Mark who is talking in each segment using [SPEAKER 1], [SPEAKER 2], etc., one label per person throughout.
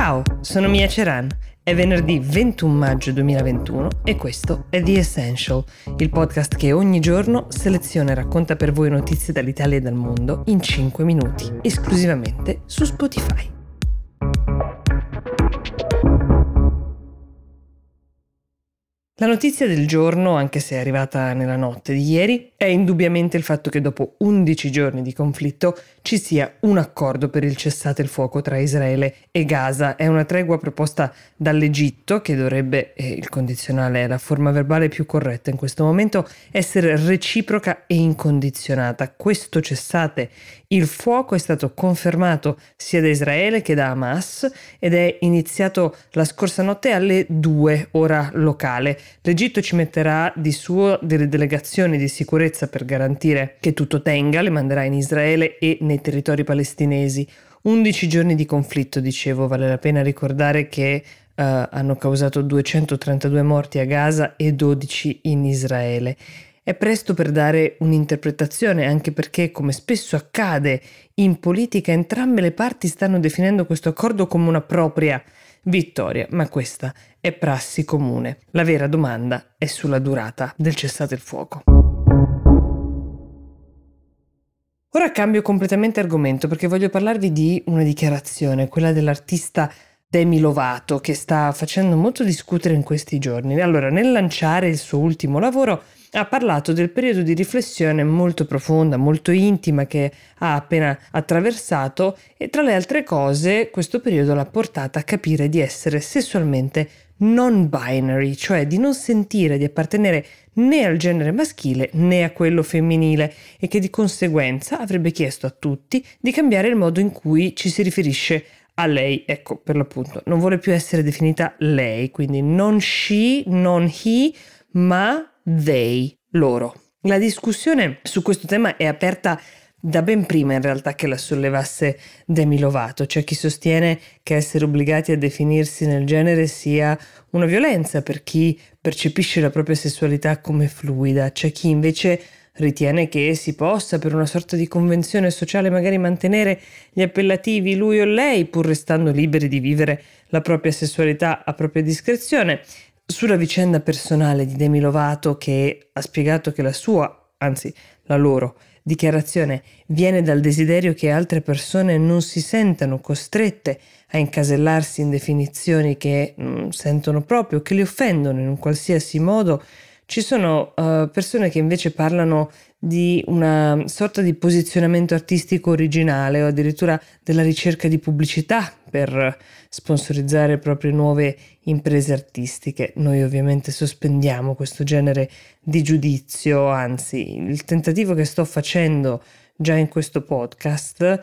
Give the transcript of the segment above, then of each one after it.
[SPEAKER 1] Ciao, sono Mia Ceran. È venerdì 21 maggio 2021 e questo è The Essential, il podcast che ogni giorno seleziona e racconta per voi notizie dall'Italia e dal mondo in 5 minuti, esclusivamente su Spotify. La notizia del giorno, anche se è arrivata nella notte di ieri, è indubbiamente il fatto che dopo 11 giorni di conflitto ci sia un accordo per il cessate il fuoco tra Israele e Gaza. È una tregua proposta dall'Egitto che dovrebbe, e il condizionale è la forma verbale più corretta in questo momento, essere reciproca e incondizionata. Questo cessate il fuoco è stato confermato sia da Israele che da Hamas ed è iniziato la scorsa notte alle 2 ora locale. L'Egitto ci metterà di suo delle delegazioni di sicurezza per garantire che tutto tenga, le manderà in Israele e nei territori palestinesi. 11 giorni di conflitto, dicevo, vale la pena ricordare che uh, hanno causato 232 morti a Gaza e 12 in Israele. È presto per dare un'interpretazione, anche perché, come spesso accade in politica, entrambe le parti stanno definendo questo accordo come una propria vittoria, ma questa è prassi comune. La vera domanda è sulla durata del cessate il fuoco. Ora cambio completamente argomento perché voglio parlarvi di una dichiarazione, quella dell'artista Demi Lovato, che sta facendo molto discutere in questi giorni. Allora, nel lanciare il suo ultimo lavoro, ha parlato del periodo di riflessione molto profonda, molto intima che ha appena attraversato e tra le altre cose questo periodo l'ha portata a capire di essere sessualmente non binary, cioè di non sentire di appartenere né al genere maschile né a quello femminile e che di conseguenza avrebbe chiesto a tutti di cambiare il modo in cui ci si riferisce a lei, ecco per l'appunto, non vuole più essere definita lei, quindi non she, non he, ma they, loro. La discussione su questo tema è aperta da ben prima in realtà che la sollevasse Demi Lovato. C'è chi sostiene che essere obbligati a definirsi nel genere sia una violenza per chi percepisce la propria sessualità come fluida, c'è chi invece ritiene che si possa per una sorta di convenzione sociale magari mantenere gli appellativi lui o lei pur restando liberi di vivere la propria sessualità a propria discrezione sulla vicenda personale di Demi Lovato che ha spiegato che la sua, anzi la loro, dichiarazione viene dal desiderio che altre persone non si sentano costrette a incasellarsi in definizioni che mh, mm, sentono proprio, che li offendono in un qualsiasi modo, ci sono uh, persone che invece parlano di una sorta di posizionamento artistico originale o addirittura della ricerca di pubblicità per sponsorizzare proprie nuove imprese artistiche. Noi ovviamente sospendiamo questo genere di giudizio, anzi il tentativo che sto facendo già in questo podcast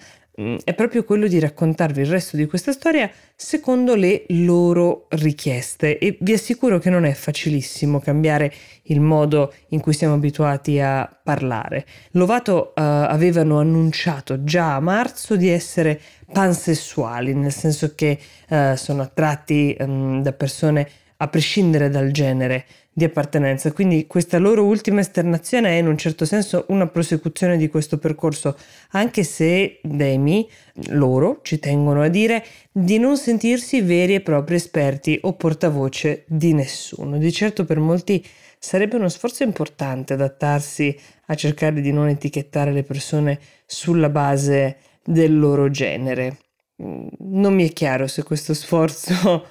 [SPEAKER 1] è proprio quello di raccontarvi il resto di questa storia secondo le loro richieste e vi assicuro che non è facilissimo cambiare il modo in cui siamo abituati a parlare. Lovato uh, avevano annunciato già a marzo di essere pansessuali, nel senso che uh, sono attratti um, da persone a prescindere dal genere di appartenenza. Quindi questa loro ultima esternazione è in un certo senso una prosecuzione di questo percorso, anche se Demi, loro, ci tengono a dire di non sentirsi veri e propri esperti o portavoce di nessuno. Di certo per molti sarebbe uno sforzo importante adattarsi a cercare di non etichettare le persone sulla base del loro genere. Non mi è chiaro se questo sforzo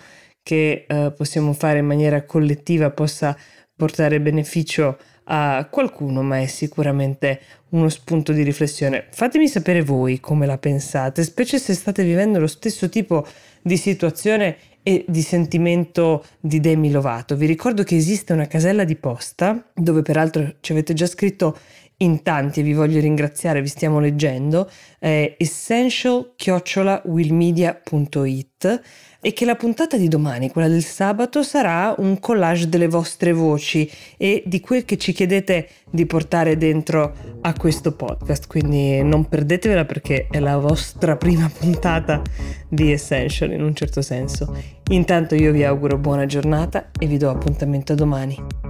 [SPEAKER 1] che eh, possiamo fare in maniera collettiva possa portare beneficio a qualcuno, ma è sicuramente uno spunto di riflessione. Fatemi sapere voi come la pensate, specie se state vivendo lo stesso tipo di situazione e di sentimento di Demi Lovato. Vi ricordo che esiste una casella di posta dove peraltro ci avete già scritto in tanti e vi voglio ringraziare, vi stiamo leggendo, è essential-willmedia.it e che la puntata di domani, quella del sabato, sarà un collage delle vostre voci e di quel che ci chiedete di portare dentro a questo podcast. Quindi non perdetevela perché è la vostra prima puntata di Essential in un certo senso. Intanto io vi auguro buona giornata e vi do appuntamento domani.